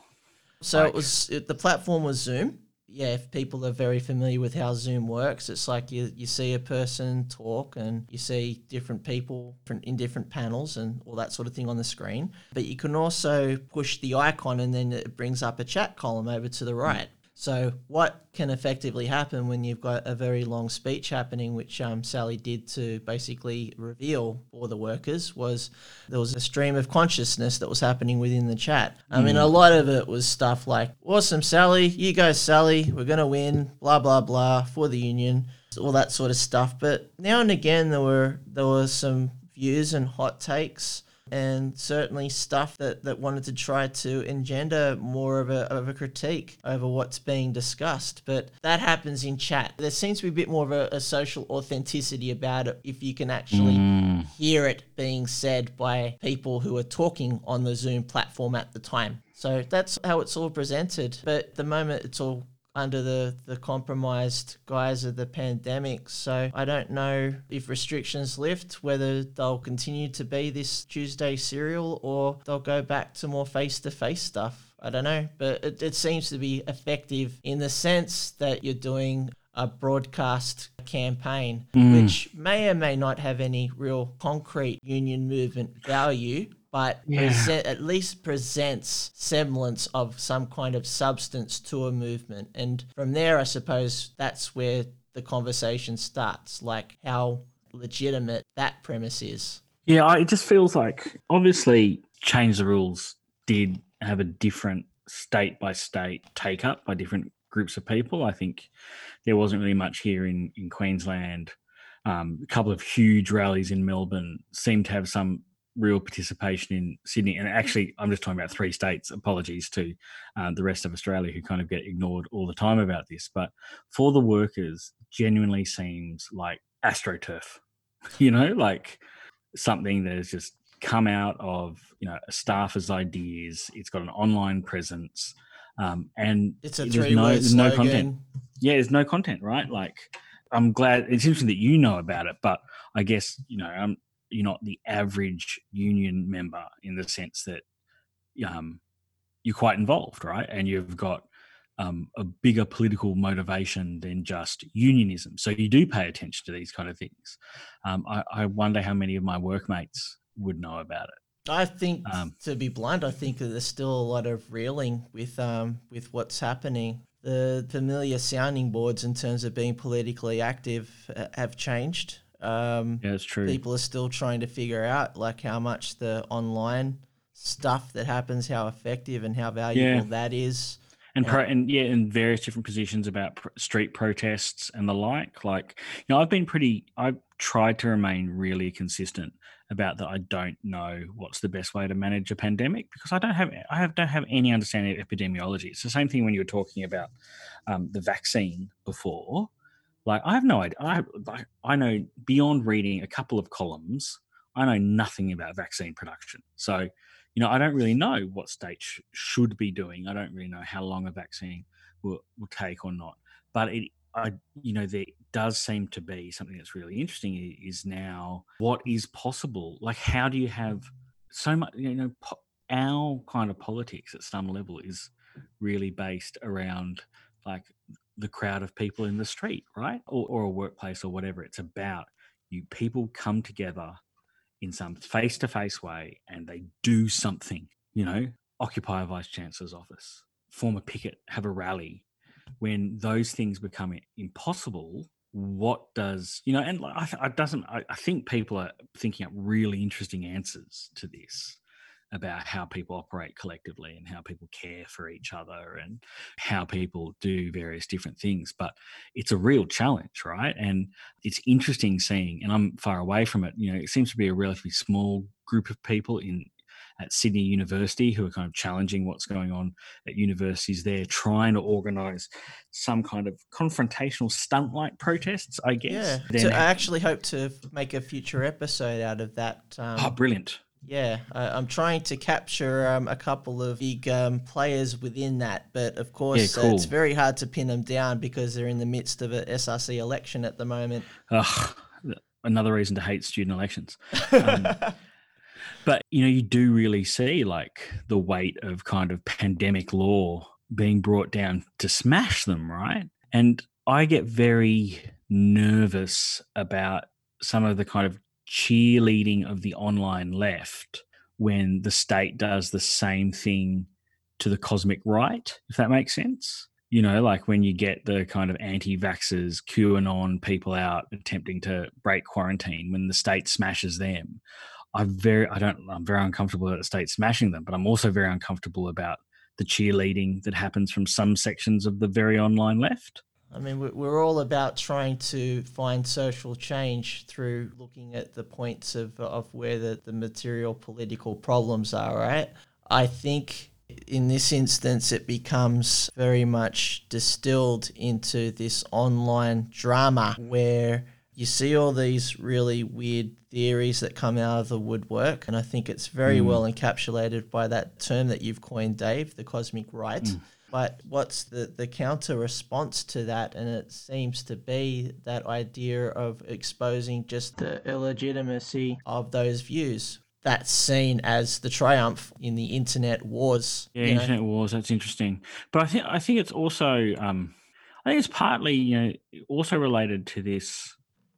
[SPEAKER 1] So like? it was it, the platform was Zoom yeah, if people are very familiar with how Zoom works, it's like you, you see a person talk and you see different people in different panels and all that sort of thing on the screen. But you can also push the icon and then it brings up a chat column over to the right. So, what can effectively happen when you've got a very long speech happening, which um, Sally did to basically reveal for the workers, was there was a stream of consciousness that was happening within the chat. I mean, a hmm. lot of it was stuff like, awesome, Sally, you go, Sally, we're going to win, blah, blah, blah, for the union, all that sort of stuff. But now and again, there were there were some views and hot takes and certainly stuff that, that wanted to try to engender more of a, of a critique over what's being discussed. But that happens in chat. There seems to be a bit more of a, a social authenticity about it if you can actually
[SPEAKER 2] Mm.
[SPEAKER 1] hear it being said by people who are talking on the Zoom platform at the time. So that's how it's all presented. But at the moment, it's all under the, the compromised guise of the pandemic. So I don't know if restrictions lift, whether they'll continue to be this Tuesday serial or they'll go back to more face to face stuff. I don't know, but it, it seems to be effective in the sense that you're doing a broadcast campaign, mm. which may or may not have any real concrete union movement value, but
[SPEAKER 2] Yeah.
[SPEAKER 1] present, at least presents semblance of some kind of substance to a movement. And from there, I suppose that's where the conversation starts, like how legitimate that premise is.
[SPEAKER 2] Yeah, I, it just feels like obviously change the rules did have a different state by state take up by different groups of people. I think there wasn't really much here in in Queensland. Um, a couple of huge rallies in Melbourne seemed to have some real participation in Sydney. And actually, I'm just talking about three states. Apologies to uh, the rest of Australia who kind of get ignored all the time about this. But for the workers, genuinely seems like astroturf. You know, like something that has just come out of you know a staffer's ideas. It's got an online presence, um, and
[SPEAKER 1] It's a
[SPEAKER 2] there's no, there's no content. Yeah, there's no content, right? Like, I'm glad it's interesting that you know about it, but I guess you know, um, you're not the average union member in the sense that um, you're quite involved, right? And you've got um, a bigger political motivation than just unionism. So you do pay attention to these kind of things. Um, I, I wonder how many of my workmates would know about it.
[SPEAKER 1] I think,
[SPEAKER 2] Um,
[SPEAKER 1] to be blunt, I think that there's still a lot of reeling with um with what's happening. The familiar sounding boards in terms of being politically active uh, have changed. Um,
[SPEAKER 2] Yeah, it's true.
[SPEAKER 1] people are still trying to figure out like how much the online stuff that happens, how effective and how valuable
[SPEAKER 2] Yeah.
[SPEAKER 1] that is.
[SPEAKER 2] and
[SPEAKER 1] Yeah.
[SPEAKER 2] pro- and yeah, in various different positions about pr- street protests and the like. Like, you know, I've been pretty. I've tried to remain really consistent about that. I don't know what's the best way to manage a pandemic because I don't have. I have don't have any understanding of epidemiology. It's the same thing when you were talking about um, the vaccine before. Like, I have no idea. I I know beyond reading a couple of columns, I know nothing about vaccine production. So you know, I don't really know what states sh- should be doing. I don't really know how long a vaccine will, will take or not. But it, I, you know, there does seem to be something that's really interesting is now what is possible. Like, how do you have so much, you know, po- our kind of politics at some level is really based around like the crowd of people in the street, right? Or, or a workplace or whatever. It's about you people come together in some face to face way and they do something, you know, occupy a vice chancellor's office, form a picket, have a rally. When those things become impossible, what does, you know, and I, I doesn't, I, I think people are thinking up really interesting answers to this about how people operate collectively and how people care for each other and how people do various different things. But it's a real challenge, right? And it's interesting seeing, and I'm far away from it. You know, it seems to be a relatively small group of people in at Sydney University who are kind of challenging what's going on at universities there, trying to organise some kind of confrontational stunt-like protests. I guess.
[SPEAKER 1] Yeah.
[SPEAKER 2] Then
[SPEAKER 1] So I actually hope to make a future episode out of that. Um,
[SPEAKER 2] oh, brilliant!
[SPEAKER 1] Yeah, I, I'm trying to capture um, a couple of big um, players within that, but of course, uh, it's very hard to pin them down because they're in the midst of a SRC election at the moment.
[SPEAKER 2] Another reason to hate student elections. Um, but you know, you do really see like the weight of kind of pandemic law being brought down to smash them, right? And I get very nervous about some of the kind of cheerleading of the online left when the state does the same thing to the cosmic right, if that makes sense. You know, like when you get the kind of anti vaxxers, QAnon people out attempting to break quarantine, when the state smashes them. I'm very, I don't, I'm very uncomfortable about the state smashing them, but I'm also very uncomfortable about the cheerleading that happens from some sections of the very online left.
[SPEAKER 1] I mean, we're all about trying to find social change through looking at the points of, of where the, the material political problems are, right? I think in this instance, it becomes very much distilled into this online drama where you see all these really weird theories that come out of the woodwork. And I think it's very mm. well encapsulated by that term that you've coined, Dave, the cosmic right. Mm. But what's the, the counter response to that? And it seems to be that idea of exposing just the illegitimacy of those views. That's seen as the triumph in the internet wars.
[SPEAKER 2] Yeah, internet know? wars. That's interesting. But I think I think it's also um, I think it's partly you know also related to this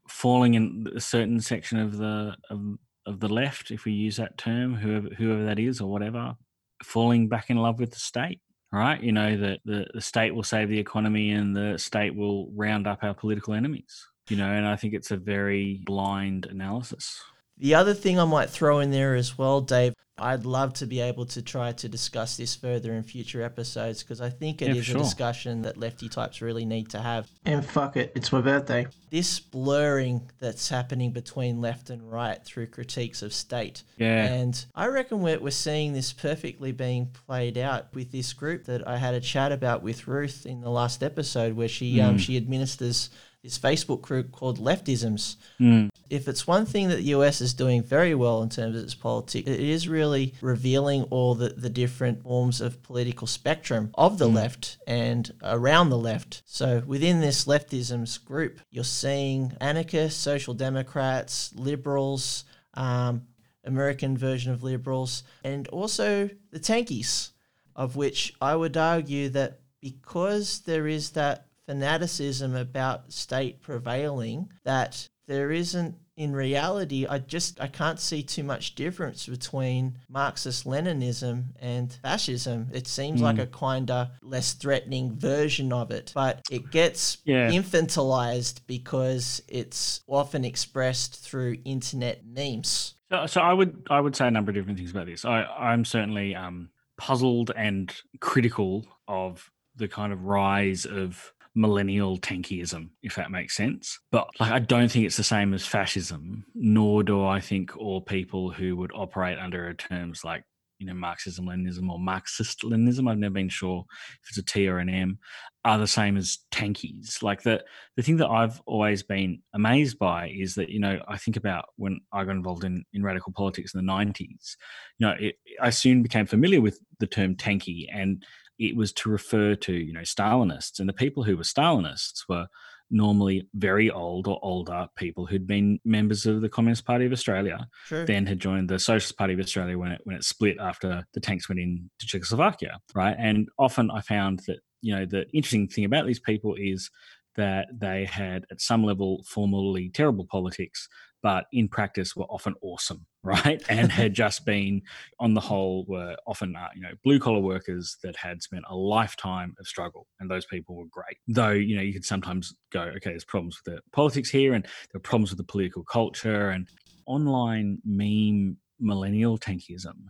[SPEAKER 2] falling in a certain section of the of, of the left, if we use that term, whoever whoever that is or whatever, falling back in love with the state right? You know, that the, the state will save the economy and the state will round up our political enemies, you know, and I think it's a very blind analysis.
[SPEAKER 1] The other thing I might throw in there as well, Dave, I'd love to be able to try to discuss this further in future episodes because I think it yeah, is sure. a discussion that lefty types really need to have. And fuck it, it's my birthday. This blurring that's happening between left and right through critiques of state.
[SPEAKER 2] Yeah.
[SPEAKER 1] And I reckon we're, we're seeing this perfectly being played out with this group that I had a chat about with Ruth in the last episode where she mm. um, she administers this Facebook group called Leftisms.
[SPEAKER 2] Mm.
[SPEAKER 1] If it's one thing that the US is doing very well in terms of its politics, it is really revealing all the, the different forms of political spectrum of the mm. left and around the left. So within this leftisms group, you're seeing anarchists, social democrats, liberals, um, American version of liberals, and also the tankies, of which I would argue that because there is that fanaticism about state prevailing that there isn't in reality i just i can't see too much difference between marxist leninism and fascism it seems mm. like a kinda less threatening version of it but it gets yeah. infantilized because it's often expressed through internet memes
[SPEAKER 2] so, so i would i would say a number of different things about this i i'm certainly um puzzled and critical of the kind of rise of millennial tankyism, if that makes sense. But like, I don't think it's the same as fascism, nor do I think all people who would operate under terms like you know Marxism, Leninism, or Marxist Leninism. I've never been sure if it's a T or an M. Are the same as tankies. Like the the thing that I've always been amazed by is that you know I think about when I got involved in in radical politics in the nineties. You know, it, I soon became familiar with the term tanky and it was to refer to you know Stalinists, and the people who were Stalinists were normally very old or older people who'd been members of the Communist Party of Australia,
[SPEAKER 1] sure.
[SPEAKER 2] then had joined the Socialist Party of Australia when it when it split after the tanks went into Czechoslovakia, right? And often I found that you know the interesting thing about these people is that they had at some level formally terrible politics but in practice were often awesome, right? And had just been, on the whole, were often, uh, you know, blue collar workers that had spent a lifetime of struggle. And those people were great. Though, you know, you could sometimes go, okay, there's problems with the politics here and there are problems with the political culture and online meme millennial tankyism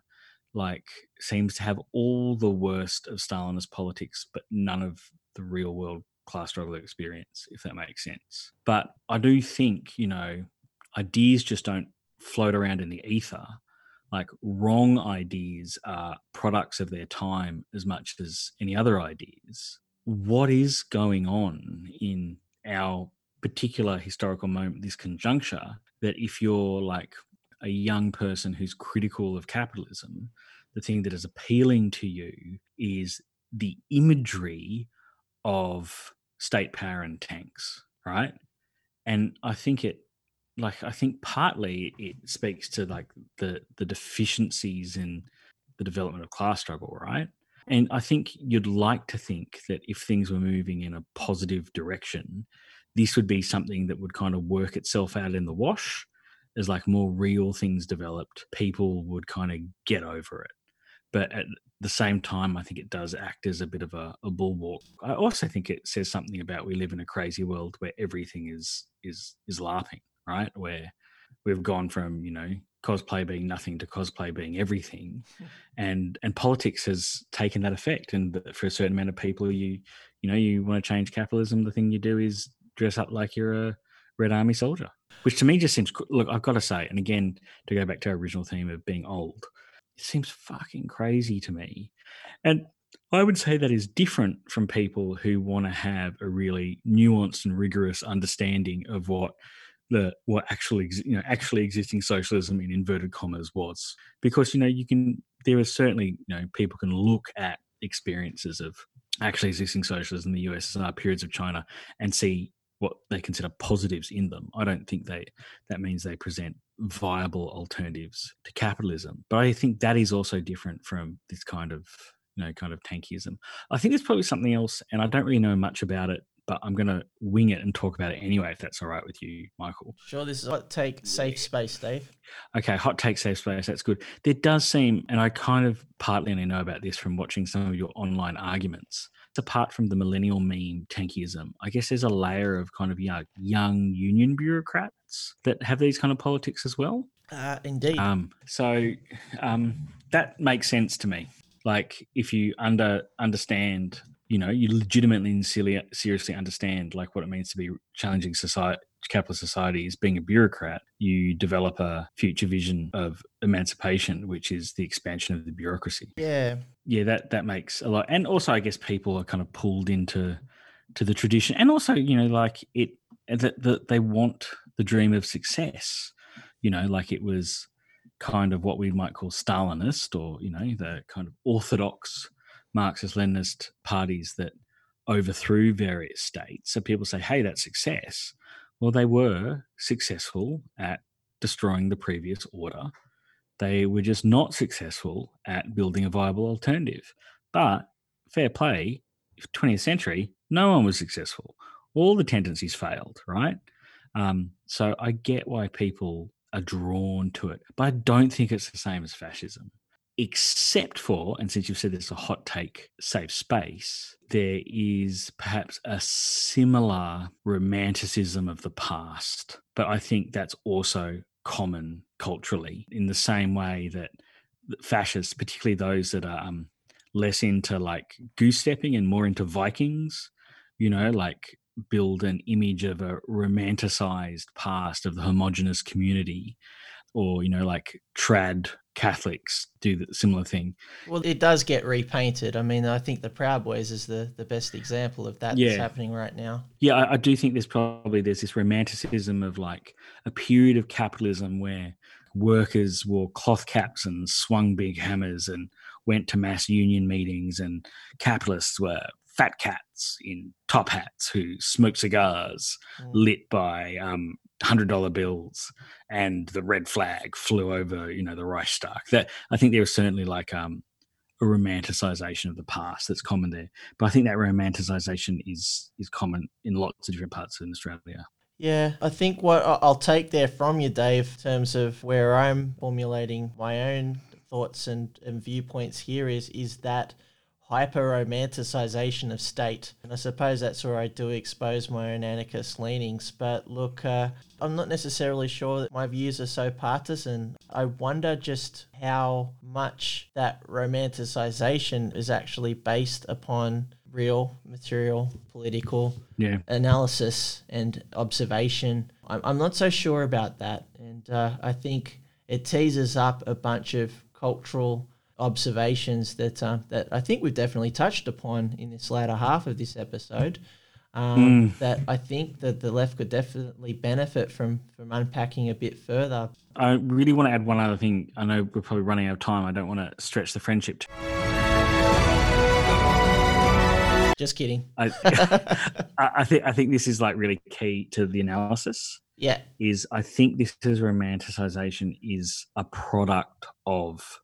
[SPEAKER 2] like seems to have all the worst of Stalinist politics, but none of the real world class struggle experience, if that makes sense. But I do think, you know, ideas just don't float around in the ether. Like wrong ideas are products of their time as much as any other ideas. What is going on in our particular historical moment, this conjuncture, that if you're like a young person who's critical of capitalism, the thing that is appealing to you is the imagery of state power and tanks, right? And I think it like I think partly it speaks to like the the deficiencies in the development of class struggle, right? And I think you'd like to think that if things were moving in a positive direction, this would be something that would kind of work itself out in the wash as like more real things developed, people would kind of get over it. But at the same time, I think it does act as a bit of a, a bulwark. I also think it says something about we live in a crazy world where everything is is is laughing right? Where we've gone from, you know, cosplay being nothing to cosplay being everything, and and politics has taken that effect. And for a certain amount of people, you you know you want to change capitalism, the thing you do is dress up like you're a Red Army soldier, which to me just seems look. I've got to say, and again to go back to our original theme of being old, it seems fucking crazy to me. And I would say that is different from people who want to have a really nuanced and rigorous understanding of what the what actually you know actually existing socialism in inverted commas was because you know you can there are certainly you know people can look at experiences of actually existing socialism in the USSR periods of China and see what they consider positives in them. I don't think they that means they present viable alternatives to capitalism. But I think that is also different from this kind of you know kind of tankyism. I think there's probably something else, and I don't really know much about it, but I'm going to wing it and talk about it anyway, if that's all right with you, Michael.
[SPEAKER 1] Sure. This is hot take safe space, Dave.
[SPEAKER 2] Okay, hot take safe space. That's good. There does seem, and I kind of partly only know about this from watching some of your online arguments. It's apart from the millennial meme tankyism, I guess there's a layer of kind of young, young union bureaucrats that have these kind of politics as well.
[SPEAKER 1] Uh, indeed.
[SPEAKER 2] Um, so um, that makes sense to me. Like if you under understand you know you legitimately and seriously understand like what it means to be challenging society capitalist societies being a bureaucrat you develop a future vision of emancipation which is the expansion of the bureaucracy
[SPEAKER 1] yeah
[SPEAKER 2] yeah that that makes a lot and also i guess people are kind of pulled into to the tradition and also you know like it that the, they want the dream of success you know like it was kind of what we might call stalinist or you know the kind of orthodox Marxist Leninist parties that overthrew various states. So people say, hey, that's success. Well, they were successful at destroying the previous order. They were just not successful at building a viable alternative. But fair play, 20th century, no one was successful. All the tendencies failed, right? Um, so I get why people are drawn to it, but I don't think it's the same as fascism except for, and since you've said there's a hot take safe space, there is perhaps a similar romanticism of the past. But I think that's also common culturally in the same way that fascists, particularly those that are um, less into like goose stepping and more into Vikings, you know, like build an image of a romanticized past of the homogenous community or you know like trad Catholics do the similar thing.
[SPEAKER 1] Well, it does get repainted. I mean, I think the Proud Boys is the, the best example of that yeah. that's happening right now.
[SPEAKER 2] Yeah, I, I, do think there's probably there's this romanticism of like a period of capitalism where workers wore cloth caps and swung big hammers and went to mass union meetings, and capitalists were fat cats in top hats who smoke cigars mm. lit by um, hundred dollar bills and the red flag flew over, you know, the Reichstag. That I think there was certainly like um, a romanticization of the past that's common there. But I think that romanticization is is common in lots of different parts in Australia.
[SPEAKER 1] Yeah, I think what I'll take there from you, Dave, in terms of where I'm formulating my own thoughts and, and viewpoints here is is that hyper romanticization of state. And I suppose that's where I do expose my own anarchist leanings. But look, uh, I'm not necessarily sure that my views are so partisan. I wonder just how much that romanticization is actually based upon real material political
[SPEAKER 2] yeah.
[SPEAKER 1] analysis and observation. I'm, I'm not so sure about that. And uh, I think it teases up a bunch of cultural observations that uh, that I think we've definitely touched upon in this latter half of this episode. Um, mm. That I think that the left could definitely benefit from from unpacking a bit further.
[SPEAKER 2] I really want to add one other thing. I know we're probably running out of time. I don't want to stretch the friendship.
[SPEAKER 1] Just kidding.
[SPEAKER 2] I, I think I think this is like really key to the analysis.
[SPEAKER 1] Yeah,
[SPEAKER 2] is I think this is romanticization is a product of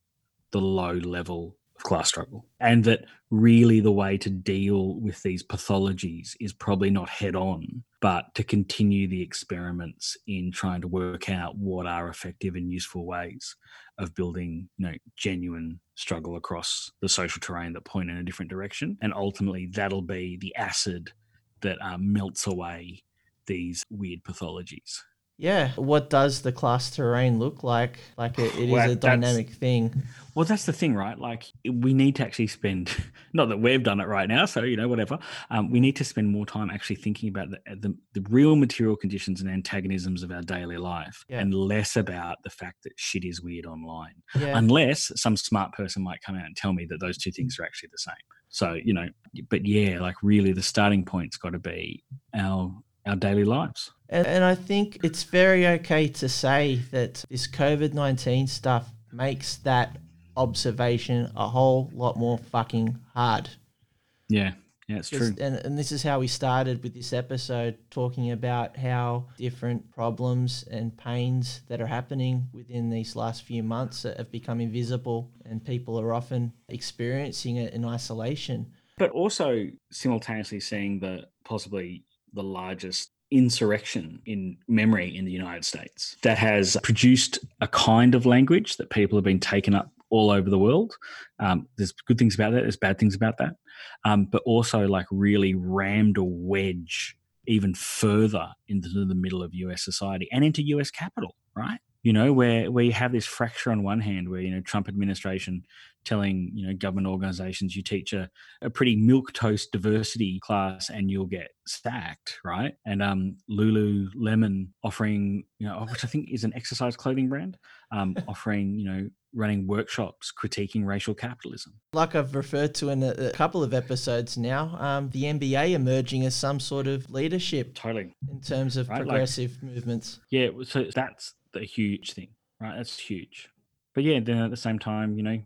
[SPEAKER 2] the low level of class struggle. And that really the way to deal with these pathologies is probably not head on, but to continue the experiments in trying to work out what are effective and useful ways of building you know, genuine struggle across the social terrain that point in a different direction. And ultimately, that'll be the acid that uh, melts away these weird pathologies.
[SPEAKER 1] Yeah. What does the class terrain look like? Like it, it
[SPEAKER 2] Well,
[SPEAKER 1] is a dynamic thing.
[SPEAKER 2] Well, that's the thing, right? Like, we need to actually spend, not that we've done it right now, so, you know, whatever. Um, we need to spend more time actually thinking about the, the, the real material conditions and antagonisms of our daily life
[SPEAKER 1] Yeah.
[SPEAKER 2] and less about the fact that shit is weird online.
[SPEAKER 1] Yeah.
[SPEAKER 2] Unless some smart person might come out and tell me that those two things are actually the same. So, you know, but yeah, like really the starting point's got to be our our daily lives.
[SPEAKER 1] And, and I think it's very okay to say that this COVID 19 stuff makes that observation a whole lot more fucking hard.
[SPEAKER 2] Yeah. Yeah, it's true.
[SPEAKER 1] And, and this is how we started with this episode, talking about how different problems and pains that are happening within these last few months have become invisible, and people are often experiencing it in isolation.
[SPEAKER 2] but also simultaneously seeing the possibly the largest insurrection in memory in the United States that has produced a kind of language that people have been taken up all over the world. Um, there's good things about that. There's bad things about that, um, but also like really rammed a wedge even further into the middle of US society and into US capital, right? You know, where where you have this fracture on one hand, where you know Trump administration telling you know government organizations you teach a, a pretty milk toast diversity class and you'll get sacked right? And um lululemon offering you know which i think is an exercise clothing brand um offering you know running workshops critiquing racial capitalism.
[SPEAKER 1] Like I've referred to in a, a couple of episodes now, um, the NBA emerging as some sort of leadership
[SPEAKER 2] totally.
[SPEAKER 1] in terms of
[SPEAKER 2] Right, like-
[SPEAKER 1] progressive movements.
[SPEAKER 2] yeah so that's the huge thing right? That's huge. But yeah then at the same time you know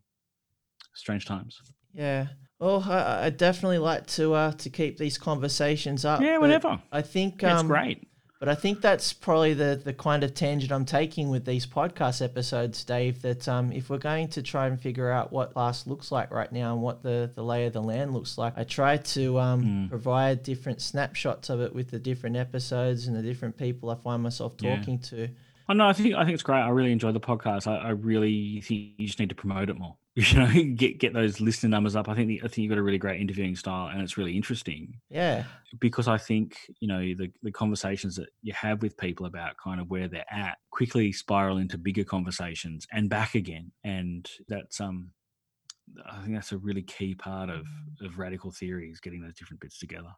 [SPEAKER 2] strange times
[SPEAKER 1] Yeah. Well, I, I definitely like to uh, to keep these conversations up.
[SPEAKER 2] yeah whatever
[SPEAKER 1] I think
[SPEAKER 2] yeah, it's
[SPEAKER 1] um,
[SPEAKER 2] great
[SPEAKER 1] But I think that's probably the, the kind of tangent I'm taking with these podcast episodes, Dave. That um, if we're going to try and figure out what class looks like right now and what the, the lay of the land looks like, I try to um,
[SPEAKER 2] Mm.
[SPEAKER 1] provide different snapshots of it with the different episodes and the different people I find myself
[SPEAKER 2] Yeah.
[SPEAKER 1] talking to.
[SPEAKER 2] Oh no, I think I think it's great. I really enjoy the podcast. I, I really think you just need to promote it more. You know, get get those listener numbers up. I think the, I think you've got a really great interviewing style, and it's really interesting
[SPEAKER 1] Yeah.
[SPEAKER 2] because I think you know the the conversations that you have with people about kind of where they're at quickly spiral into bigger conversations and back again, and that's um. I think that's a really key part of, of radical theory is getting those different bits together.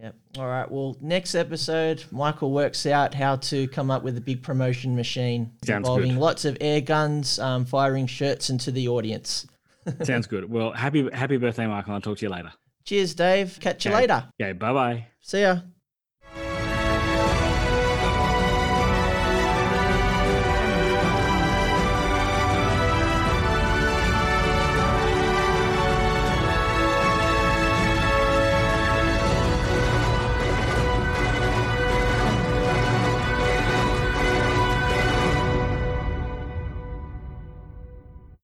[SPEAKER 1] Yep. All right. Well, next episode, Michael works out how to come up with a big promotion machine
[SPEAKER 2] Sounds
[SPEAKER 1] involving
[SPEAKER 2] good.
[SPEAKER 1] lots of air guns, um, firing shirts into the audience.
[SPEAKER 2] Sounds good. Well, happy happy birthday, Michael. I'll talk to you later.
[SPEAKER 1] Cheers, Dave. Catch you later.
[SPEAKER 2] Okay, bye bye.
[SPEAKER 1] See ya.